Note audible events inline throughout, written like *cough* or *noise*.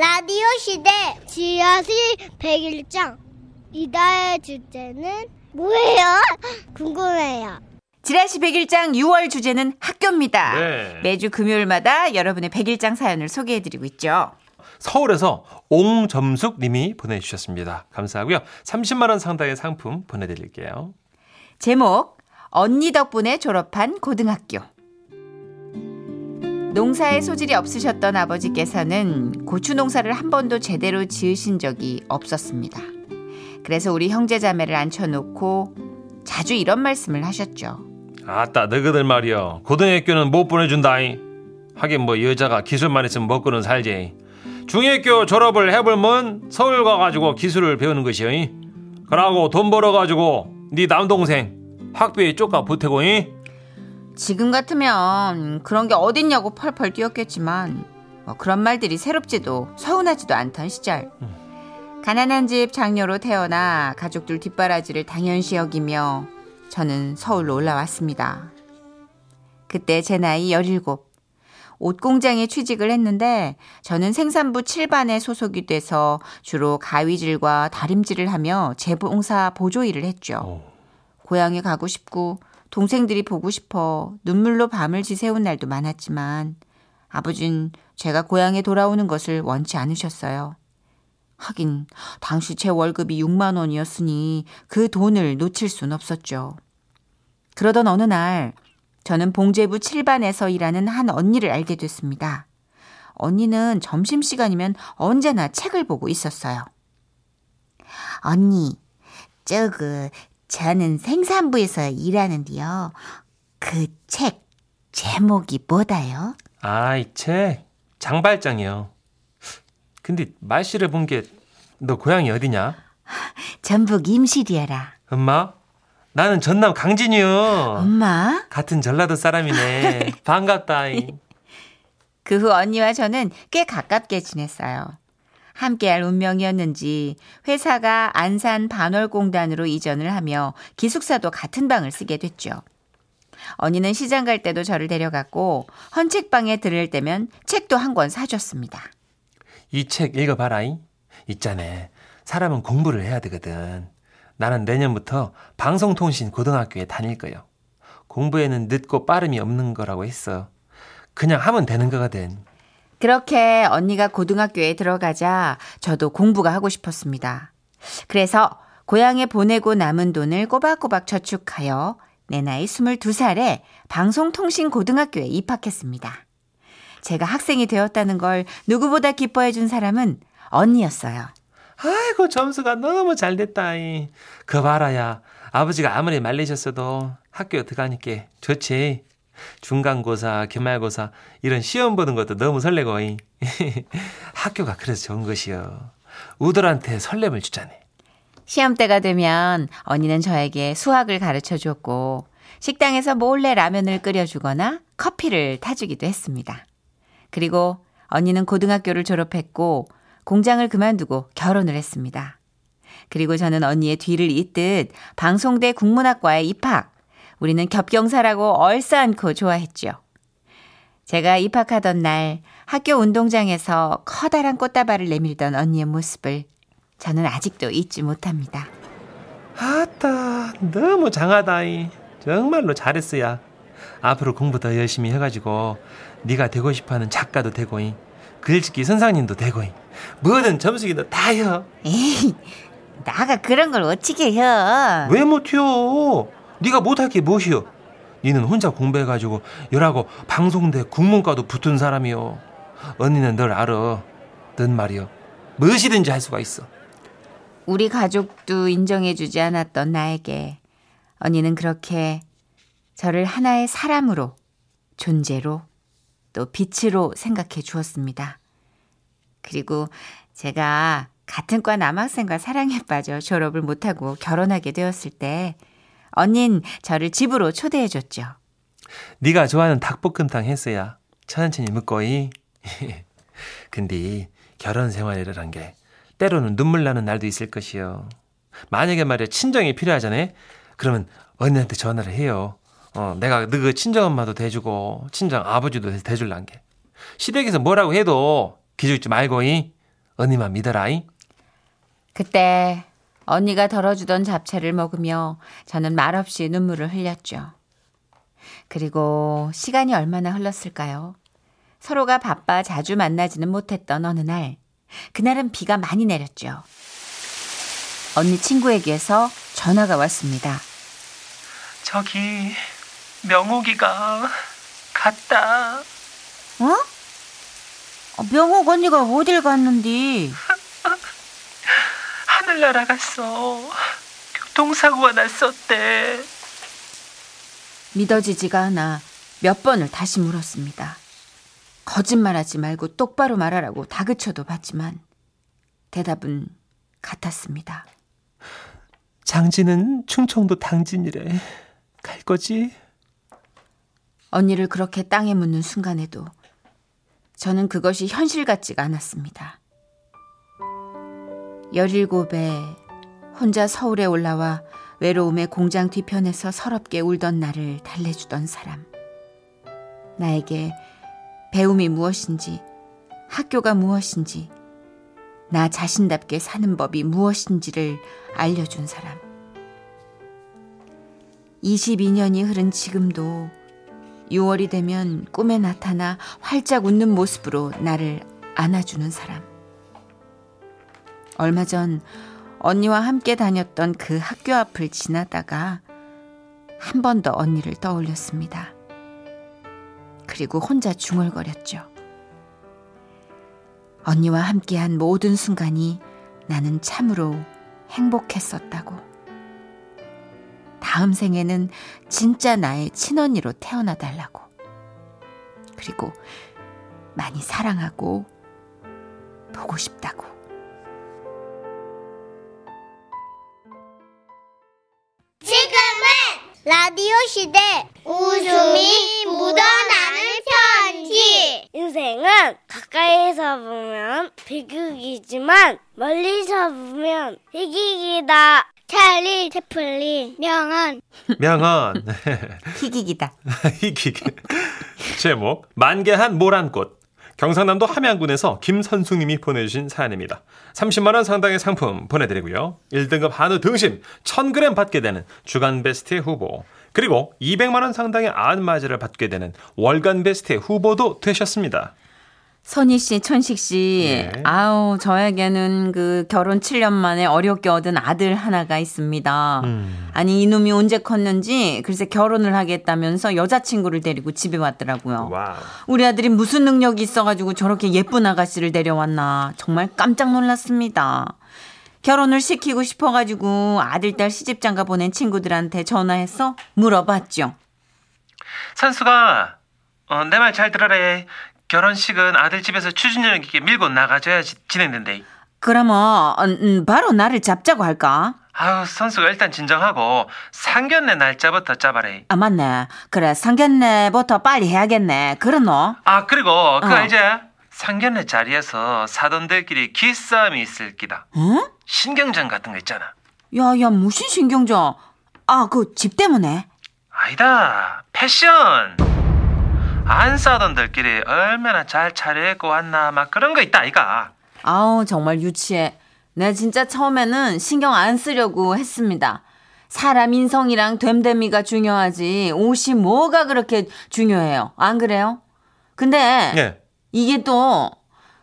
라디오 시대 지하실 101장 이달의 주제는 뭐예요? *laughs* 궁금해요. 지라시 101장 6월 주제는 학교입니다. 네. 매주 금요일마다 여러분의 101장 사연을 소개해드리고 있죠. 서울에서 옹점숙 님이 보내주셨습니다. 감사하고요. 30만 원 상당의 상품 보내드릴게요. 제목 언니 덕분에 졸업한 고등학교 농사에 소질이 없으셨던 아버지께서는 고추 농사를 한 번도 제대로 지으신 적이 없었습니다. 그래서 우리 형제자매를 앉혀놓고 자주 이런 말씀을 하셨죠. 아따 너희들 말이여 고등학교는 못 보내준다잉. 하긴 뭐 여자가 기술만 있으면 먹고는 살지. 중학교 졸업을 해보면 서울 가가지고 기술을 배우는 것이여. 그러고 돈 벌어가지고 네 남동생 학비에 쪼까 보태고 잉? 지금 같으면 그런 게 어딨냐고 펄펄 뛰었겠지만 뭐 그런 말들이 새롭지도 서운하지도 않던 시절 가난한 집 장녀로 태어나 가족들 뒷바라지를 당연시 여기며 저는 서울로 올라왔습니다. 그때 제 나이 17. 옷 공장에 취직을 했는데 저는 생산부 7반에 소속이 돼서 주로 가위질과 다림질을 하며 재봉사 보조 일을 했죠. 어. 고향에 가고 싶고 동생들이 보고 싶어 눈물로 밤을 지새운 날도 많았지만 아버진 제가 고향에 돌아오는 것을 원치 않으셨어요. 하긴 당시 제 월급이 6만 원이었으니 그 돈을 놓칠 순 없었죠. 그러던 어느 날 저는 봉제부 7반에서 일하는 한 언니를 알게 됐습니다. 언니는 점심시간이면 언제나 책을 보고 있었어요. 언니, 저그 저는 생산부에서 일하는데요. 그 책 제목이 뭐다요? 아 이 책 장발장이요. 근데 말씨를 본 게 너 고향이 어디냐? 전북 임실이여라. 엄마? 나는 전남 강진이요. 엄마? 같은 전라도 사람이네. *laughs* 반갑다잉. 그후 언니와 저는 꽤 가깝게 지냈어요. 함께할 운명이었는지 회사가 안산 반월공단으로 이전을 하며 기숙사도 같은 방을 쓰게 됐죠. 언니는 시장 갈 때도 저를 데려갔고 헌책방에 들을 때면 책도 한 권 사줬습니다. 이 책 읽어봐라잉. 있자네. 사람은 공부를 해야 되거든. 나는 내년부터 방송통신 고등학교에 다닐 거요. 공부에는 늦고 빠름이 없는 거라고 했어. 그냥 하면 되는 거거든. 그렇게 언니가 고등학교에 들어가자 저도 공부가 하고 싶었습니다. 그래서 고향에 보내고 남은 돈을 꼬박꼬박 저축하여 내 나이 22살에 방송통신고등학교에 입학했습니다. 제가 학생이 되었다는 걸 누구보다 기뻐해 준 사람은 언니였어요. 아이고 점수가 너무 잘 됐다잉. 그 봐라야. 아버지가 아무리 말리셨어도 학교 들어가니까 좋지. 중간고사, 기말고사 이런 시험 보는 것도 너무 설레고 잉. *laughs* 학교가 그래서 좋은 것이요. 우들한테 설렘을 주자네. 시험 때가 되면 언니는 저에게 수학을 가르쳐 줬고 식당에서 몰래 라면을 끓여주거나 커피를 타주기도 했습니다. 그리고 언니는 고등학교를 졸업했고 공장을 그만두고 결혼을 했습니다. 그리고 저는 언니의 뒤를 잇듯 방송대 국문학과에 입학. 우리는 겹경사라고 얼싸안고 좋아했죠. 제가 입학하던 날 학교 운동장에서 커다란 꽃다발을 내밀던 언니의 모습을 저는 아직도 잊지 못합니다. 아따 너무 장하다잉. 정말로 잘했어야. 앞으로 공부 더 열심히 해가지고 네가 되고 싶어하는 작가도 되고잉. 글짓기 선상님도 되고잉. 뭐든 점수기도 다요. 에이, 나가 그런 걸 어찌게 해. 왜 못 해요? 네가 못할 게 무엇이요? 니는 혼자 공부해가지고 열하고 방송대 국문과도 붙은 사람이요. 언니는 널 알아. 넌 말이요. 무엇이든지 할 수가 있어. 우리 가족도 인정해주지 않았던 나에게 언니는 그렇게 저를 하나의 사람으로, 존재로, 또 빛으로 생각해 주었습니다. 그리고 제가 같은 과 남학생과 사랑에 빠져 졸업을 못하고 결혼하게 되었을 때 언닌 저를 집으로 초대해 줬죠. 네가 좋아하는 닭볶음탕 했어야 천천히 먹고이. *laughs* 근데 결혼 생활이라는 게 때로는 눈물 나는 날도 있을 것이요. 만약에 말이야 친정이 필요하잖아요. 그러면 언니한테 전화를 해요. 어, 내가 너그 친정 엄마도 대주고 친정 아버지도 대줄란 게. 시댁에서 뭐라고 해도 기죽지 말고이. 언니만 믿어라잉. 그때 언니가 덜어주던 잡채를 먹으며 저는 말없이 눈물을 흘렸죠. 그리고 시간이 얼마나 흘렀을까요? 서로가 바빠 자주 만나지는 못했던 어느 날, 그날은 비가 많이 내렸죠. 언니 친구에게서 전화가 왔습니다. 저기 명옥이가 갔다. 어? 어, 명옥 언니가 어딜 갔는디? *laughs* 날아갔어. 교통사고가 났었대. 믿어지지가 않아 몇 번을 다시 물었습니다. 거짓말하지 말고 똑바로 말하라고 다그쳐도 봤지만 대답은 같았습니다. 장진은 충청도 당진이래. 갈 거지? 언니를 그렇게 땅에 묻는 순간에도 저는 그것이 현실 같지가 않았습니다. 17에 혼자 서울에 올라와 외로움의 공장 뒤편에서 서럽게 울던 나를 달래주던 사람. 나에게 배움이 무엇인지, 학교가 무엇인지, 나 자신답게 사는 법이 무엇인지를 알려준 사람. 22년이 흐른 지금도 6월이 되면 꿈에 나타나 활짝 웃는 모습으로 나를 안아주는 사람. 얼마 전 언니와 함께 다녔던 그 학교 앞을 지나다가 한 번 더 언니를 떠올렸습니다. 그리고 혼자 중얼거렸죠. 언니와 함께한 모든 순간이 나는 참으로 행복했었다고. 다음 생에는 진짜 나의 친언니로 태어나 달라고. 그리고 많이 사랑하고 보고 싶다고. 라디오 시대 웃음이 묻어나는 편지 인생은 가까이서 보면 비극이지만 멀리서 보면 희극이다. 찰리 채플린 명언 *laughs* 명언. 희귀기다. 이기 *laughs* 제목 만개한 모란꽃. 경상남도 함양군에서 김선숙님이 보내주신 사연입니다. 30만 원 상당의 상품 보내드리고요. 1등급 한우 등심 1000g 받게 되는 주간 베스트 후보 그리고 200만 원 상당의 안마의자를 받게 되는 월간 베스트 후보도 되셨습니다. 선희 씨, 천식 씨, 네. 아우 저에게는 그 결혼 7년 만에 어렵게 얻은 아들 하나가 있습니다. 음. 아니 이놈이 언제 컸는지 글쎄 결혼을 하겠다면서 여자친구를 데리고 집에 왔더라고요. 와우. 우리 아들이 무슨 능력이 있어가지고 저렇게 예쁜 아가씨를 데려왔나 정말 깜짝 놀랐습니다. 결혼을 시키고 싶어가지고 아들 딸 시집장가 보낸 친구들한테 전화해서 물어봤죠. 선수가 어, 내 말 잘 들어라. 결혼식은 아들 집에서 추진력 있게 밀고 나가줘야 지- 진행된대. 그러면 음, 음, 바로 나를 잡자고 할까? 아유 선수가 일단 진정하고 상견례 날짜부터 잡아래. 아 맞네. 그래 상견례부터 빨리 해야겠네. 그러노? 아 그리고 그거 어. 알지? 상견례 자리에서 사돈들끼리 기싸움이 있을 기다. 응? 신경전 같은 거 있잖아. 야야 무슨 신경전? 아 그 집 때문에? 아니다. 패션. 안 싸던들끼리 얼마나 잘 차려입고 왔나 막 그런 거 있다 아이가. 아우 정말 유치해. 내가 진짜 처음에는 신경 안 쓰려고 했습니다. 사람 인성이랑 됨됨이가 중요하지 옷이 뭐가 그렇게 중요해요. 안 그래요? 근데 예. 이게 또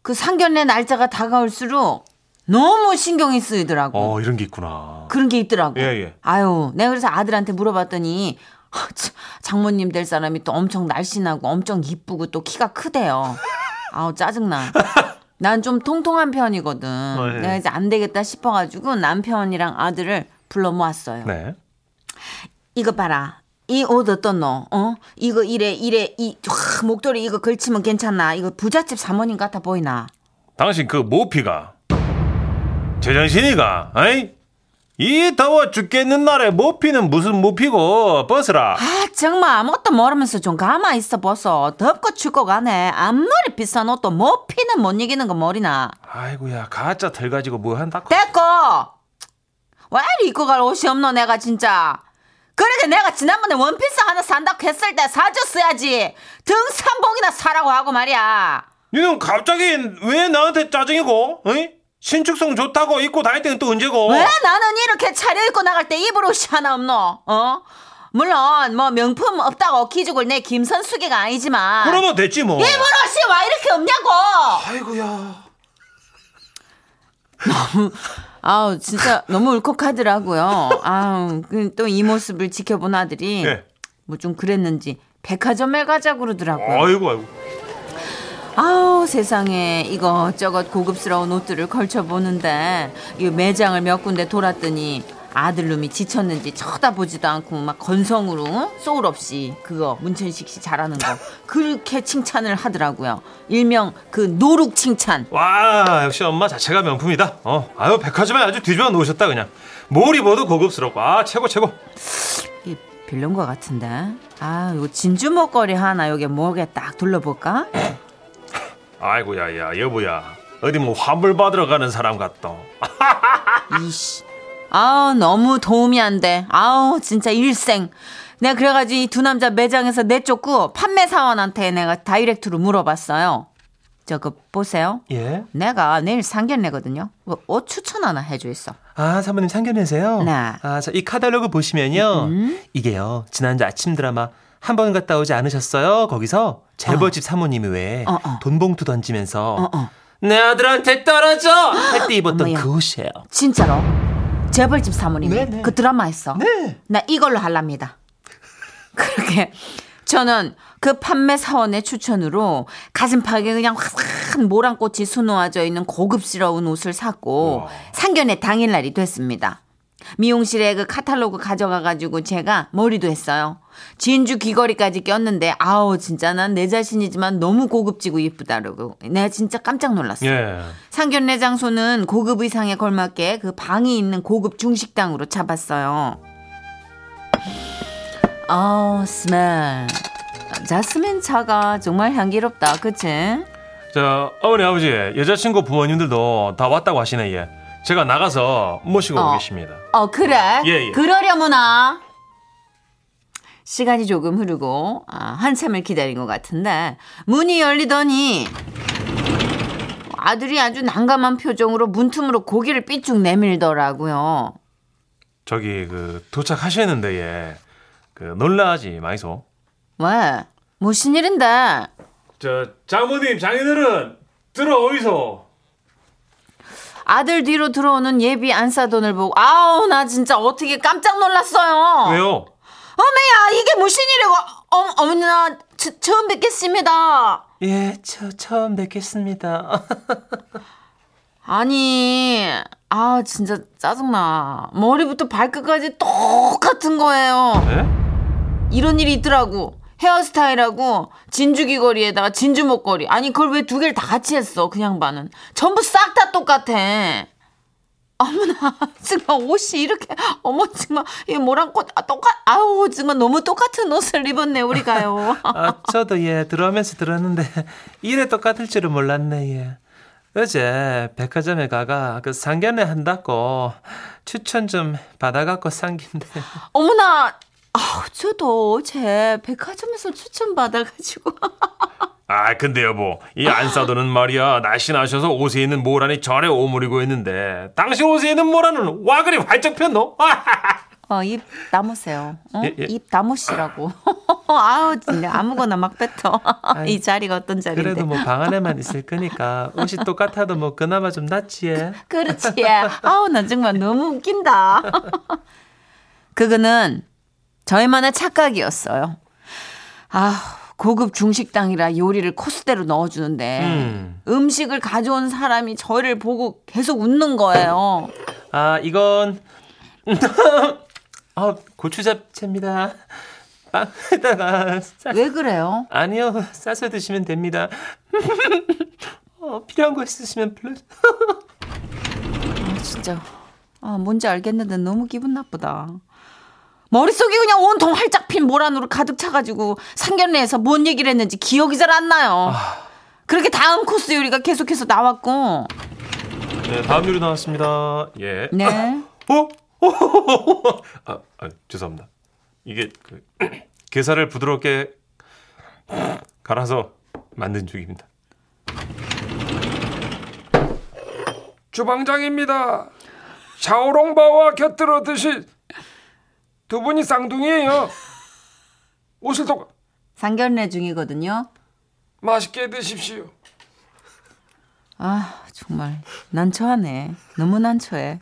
그 상견례 날짜가 다가올수록 너무 신경이 쓰이더라고. 어 이런 게 있구나. 그런 게 있더라고. 예, 예. 아유, 내가 그래서 아들한테 물어봤더니 하, 참, 장모님 될 사람이 또 엄청 날씬하고 엄청 이쁘고 또 키가 크대요. 아우 짜증나. *laughs* 난 좀 통통한 편이거든. 예. 내가 이제 안 되겠다 싶어가지고 남편이랑 아들을 불러 모았어요. 네. 이거 봐라. 이 옷 어떻노? 어? 이거 이래 이래 이 와, 목도리 이거 걸치면 괜찮나? 이거 부잣집 사모님 같아 보이나? 당신 그 모피가 제정신이가 아이 이 더워 죽겠는 날에 모피는 무슨 모피고 버스라 아 정말 아무것도 모르면서 좀 가만 있어 보소. 덥고 춥고 가네. 앞머리 비싼 옷도 뭐 피는 못 이기는 거 모르나? 아이고야 가짜 들 가지고 뭐 한다고 됐고 왜 이리 입고 갈 옷이 없노 내가 진짜 그러게 내가 지난번에 원피스 하나 산다고 했을 때 사줬어야지 등산복이나 사라고 하고 말이야 니는 갑자기 왜 나한테 짜증이고? 어이? 신축성 좋다고 입고 다닐 때는 또 언제고? 왜 나는 이렇게 차려입고 나갈 때 입을 옷이 하나 없노? 어? 물론 뭐 명품 없다고 기죽을 내 김선수기가 아니지만 그러면 됐지 뭐. 입을 옷이 왜 이렇게 없냐고? 아이고야. 아우 진짜 너무 울컥하더라고요. 아우 그또이 모습을 지켜본 아들이 예. 뭐좀 그랬는지 백화점에 가자 그러더라고요. 아이고 아이고. 아우 세상에 이것저것 고급스러운 옷들을 걸쳐보는데 이 매장을 몇 군데 돌았더니 아들놈이 지쳤는지 쳐다보지도 않고 막 건성으로 어? 소울 없이 그거 문천식 씨 잘하는 거 *laughs* 그렇게 칭찬을 하더라고요. 일명 그 노룩 칭찬. 와 역시 엄마 자체가 명품이다. 어 아유 백화점에 아주 뒤집어 놓으셨다 그냥. 뭘 입어도 고급스럽고 아 최고 최고. 이 별론 것 같은데. 아 이거 진주 목걸이 하나 여기 목에 딱 둘러볼까? 아이고 야 야 여보야 어디 뭐 환불 받으러 가는 사람 같다. *laughs* 이씨. 아우 너무 도움이 안 돼. 아우 진짜 일생. 내가 그래가지고 이 두 남자 매장에서 내쫓고 판매 사원한테 내가 다이렉트로 물어봤어요. 저거 보세요. 예. 내가 내일 상견례거든요. 뭐옷 추천 하나 해줘 있어. 아 사모님 상견례세요? 네. 아 자 이 카탈로그 보시면요 이게요 지난주 아침 드라마 한 번 갔다 오지 않으셨어요? 거기서 재벌집 사모님이 왜 어, 어. 돈봉투 던지면서 어, 어. 내 아들한테 떨어져 할 때 입었던. 그 옷이에요. 진짜로? 재벌집 사모님 네, 네. 그 드라마 했어. 네. 나 이걸로 할랍니다. *laughs* 그렇게 저는 그 판매 사원의 추천으로 가슴팍에 그냥 화사한 모란꽃이 수놓아져 있는 고급스러운 옷을 샀고 우와. 상견례 당일날이 됐습니다. 미용실에 그 카탈로그 가져가가지고 제가 머리도 했어요. 진주 귀걸이까지 꼈는데 아우 진짜 난 내 자신이지만 너무 고급지고 예쁘다라고 내가 진짜 깜짝 놀랐어요. 예. 상견례 장소는 고급 의상에 걸맞게 그 방이 있는 고급 중식당으로 잡았어요. 아우 스멜. 자스민 차가 정말 향기롭다. 그치? 자 어머니 아버지 여자친구 부모님들도 다 왔다고 하시네 예. 제가 나가서 모시고 어. 오겠습니다. 어 그래? 예, 예. 그러려무나. 시간이 조금 흐르고 아, 한참을 기다린 것 같은데 문이 열리더니 아들이 아주 난감한 표정으로 문틈으로 고개를 삐쭉 내밀더라고요. 저기 그 도착하셨는데 예. 그 놀라지 마이소. 왜? 무슨 일인데? 저 장모님 장인어른 들어오이소. 아들 뒤로 들어오는 예비 안사돈을 보고 아우 나 진짜 어떻게 깜짝 놀랐어요. 왜요? 어머야 이게 무슨 일이고 어, 어머니 나 처- 처음 뵙겠습니다. 예, 저 처음 뵙겠습니다. 아니 아 진짜 짜증나 머리부터 발끝까지 똑같은 거예요. 네? 이런 일이 있더라고. 헤어스타일하고 진주 귀걸이에다가 진주 목걸이. 아니 그걸 왜 두 개를 다 같이 했어? 그 양반은 전부 싹 다 똑같아. 어머나 *laughs* 정말 옷이 이렇게 어머 정말 이 모란꽃 아, 똑같 아우 정말 너무 똑같은 옷을 입었네 우리가요. *laughs* 아, 저도 예 들어오면서 들었는데 *laughs* 이래 똑같을 줄은 몰랐네 예. 어제 백화점에 가가 그 상견례 한다고 추천 좀 받아갖고 상긴데 어머나 아우 저도 어제 백화점에서 추천 받아가지고 *laughs* 아 근데 여보 이 안사도는 말이야 날씬하셔서 옷에 있는 모란이 전에 오므리고 있는데 당신 옷에 있는 모란은 와 그리 활짝 폈노? *laughs* 어, 입 담으세요. 어? 예, 예. 입 담으시라고. *laughs* 아우, 진짜 아무거나 막 뱉어. 이 자리가 어떤 자리인데. 그래도 뭐 방 안에만 있을 거니까 옷이 똑같아도 뭐 그나마 좀 낫지 예. 그렇지. 아우, 나 정말 너무 웃긴다. 그거는 저희만의 착각이었어요. 아, 고급 중식당이라 요리를 코스대로 넣어주는데 음. 음. 식을 가져온 사람이 저를 보고 계속 웃는 거예요. 아 이건 *laughs* 아 고추 잡채입니다. 빵에다가 싸... 왜 그래요? 아니요 싸서 드시면 됩니다. *laughs* 어, 필요한 거 있으시면 불러. *laughs* 아, 진짜. 아, 뭔지 알겠는데 너무 기분 나쁘다. 머릿속이 그냥 온통 활짝 핀 모란으로 가득 차가지고 상견례에서 뭔 얘기를 했는지 기억이 잘 안 나요. 아... 그렇게 다음 코스 요리가 계속해서 나왔고. 네, 다음 요리 나왔습니다. 예. 네. 아, 어? *laughs* 아, 아, 죄송합니다. 이게 그, *clears throat* 게살을 부드럽게 갈아서 만든 죽입니다. 주방장입니다. 샤오롱바와 곁들어 드실 두 분이 쌍둥이에요. 옷을 더 상견례 중이거든요. 맛있게 드십시오. 아, 정말 난처하네. 너무 난처해.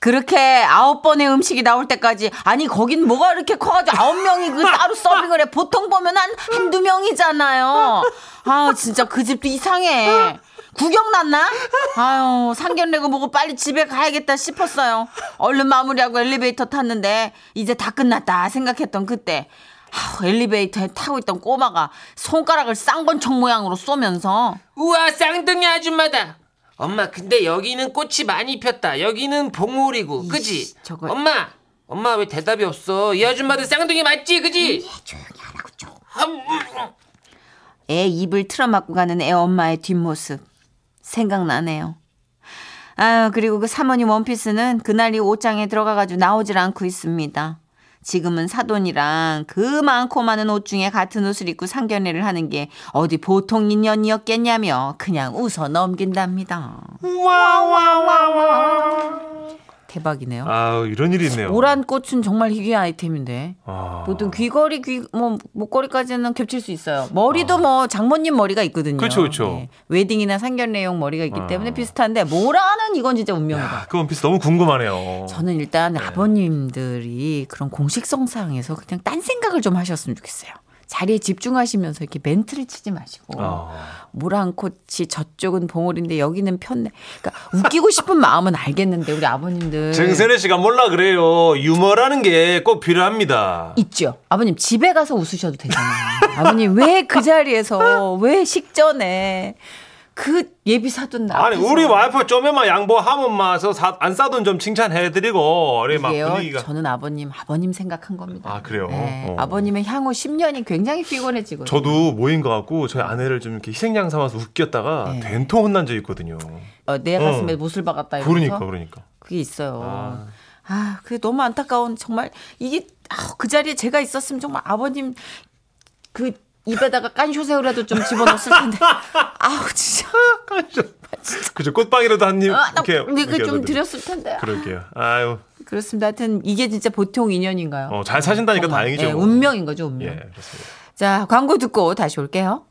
그렇게 아홉 번의 음식이 나올 때까지 아니 거긴 뭐가 이렇게 커가지고 아홉 명이 그 *laughs* 따로 서빙을 해 보통 보면 한 한두 명이잖아요 아 진짜 그 집도 이상해 구경 났나 아유 상견례고 뭐고 빨리 집에 가야겠다 싶었어요 얼른 마무리하고 엘리베이터 탔는데 이제 다 끝났다 생각했던 그때 아우, 엘리베이터에 타고 있던 꼬마가 손가락을 쌍권총 모양으로 쏘면서 우와 쌍둥이 아줌마다. 엄마 근데 여기는 꽃이 많이 폈다. 여기는 봉오리고, 그지? 저거- 엄마, 엄마 왜 대답이 없어? 이 아줌마들 쌍둥이 맞지, 그지? 애 입을 틀어막고 가는 애 엄마의 뒷모습 생각나네요. 아유 그리고 그 사모님 원피스는 그날 이 옷장에 들어가가지고 나오질 않고 있습니다. 지금은 사돈이랑 그 많고 많은 옷 중에 같은 옷을 입고 상견례를 하는 게 어디 보통 인연이었겠냐며 그냥 웃어 넘긴답니다. 대박이네요. 아우 이런 일이 있네요. 오란 꽃은 정말 희귀 아이템인데 아. 보통 귀걸이 귀 뭐 목걸이까지는 겹칠 수 있어요. 머리도 뭐 장모님 머리가 있거든요. 그쵸, 그쵸. 예. 웨딩이나 상견례용 머리가 있기 아. 때문에 비슷한데 뭐라는 이건 진짜 운명이다. 야, 그 원피스 너무 궁금하네요. 저는 일단 아버님들이 그런 공식성상에서 그냥 딴 생각을 좀 하셨으면 좋겠어요. 자리에 집중하시면서 이렇게 멘트를 치지 마시고 아. 모란꽃이 저쪽은 봉오리인데 여기는 편네. 그러니까 웃기고 싶은 마음은 알겠는데 우리 아버님들 정선혜 씨가 몰라 그래요. 유머라는 게 꼭 필요합니다. 있죠. 아버님 집에 가서 웃으셔도 되잖아요. 아버님 왜 그 자리에서 왜 식전에 그 예비 사돈 나 아니 우리 와이프 좀에만 양보하면 마서 안 싸돈 좀 칭찬해드리고 우리 막. 분위기가 저는 아버님 아버님 생각한 겁니다. 아, 그래요? 네. 어. 아버님의 향후 10년이 굉장히 피곤해지거든요. 저도 모인 것 같고 저희 아내를 좀 이렇게 희생양 삼아서 웃겼다가 네. 된통 혼난 적 있거든요. 어, 내 가슴에 어. 못을 박았다 이러면서 그러니까 그러니까. 그게 있어요. 아. 아, 그게 너무 안타까운 정말 이게 아, 그 자리에 제가 있었으면 정말 아버님 그 입에다가 깐쇼새우라도 좀 집어넣었을 텐데. *laughs* 아우 진짜. 그죠 꽃빵이라도 한입 아, 나 이렇게 좀 이렇게 해도 드렸을 텐데. 그럴게요. 아유, 그렇습니다. 하여튼 이게 진짜 보통 인연인가요? 어, 잘 사신다니까 정말. 다행이죠. 예, 운명인 거죠, 운명. 예, 그렇습니다. 자, 광고 듣고 다시 올게요.